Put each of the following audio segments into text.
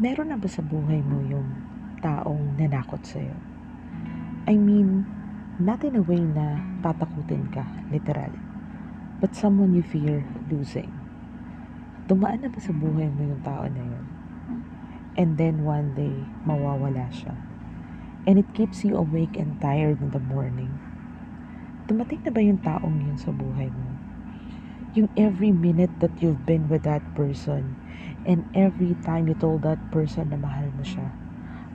meron na ba sa buhay mo yung taong nanakot sa'yo? I mean, not in a way na tatakutin ka, literal. But someone you fear losing. Dumaan na ba sa buhay mo yung tao na yun? And then one day, mawawala siya. And it keeps you awake and tired in the morning. Dumating na ba yung taong yun sa buhay mo? Yung every minute that you've been with that person and every time you told that person na mahal mo siya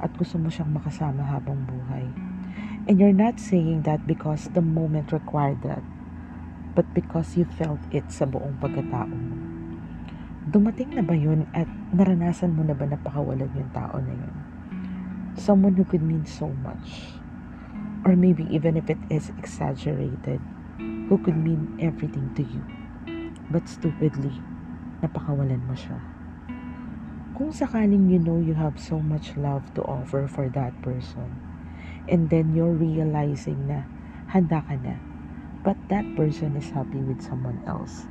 at gusto mo siyang makasama habang buhay. And you're not saying that because the moment required that, but because you felt it sa buong pagkatao mo. Dumating na ba yun at naranasan mo na ba napakawalan yung tao na yun? Someone who could mean so much. Or maybe even if it is exaggerated, who could mean everything to you. But stupidly, napakawalan mo siya. Kung sakaling you know you have so much love to offer for that person, and then you're realizing na handa ka na, but that person is happy with someone else,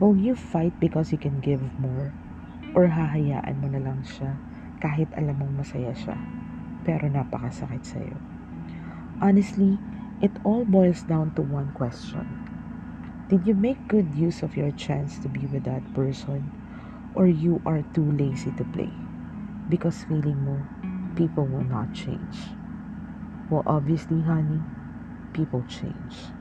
will you fight because you can give more? Or hahayaan mo na lang siya kahit alam mong masaya siya, pero napakasakit sa'yo? Honestly, it all boils down to one question. Did you make good use of your chance to be with that person? Or you are too lazy to play? Because feeling mo, people will not change. Well, obviously, honey, people change.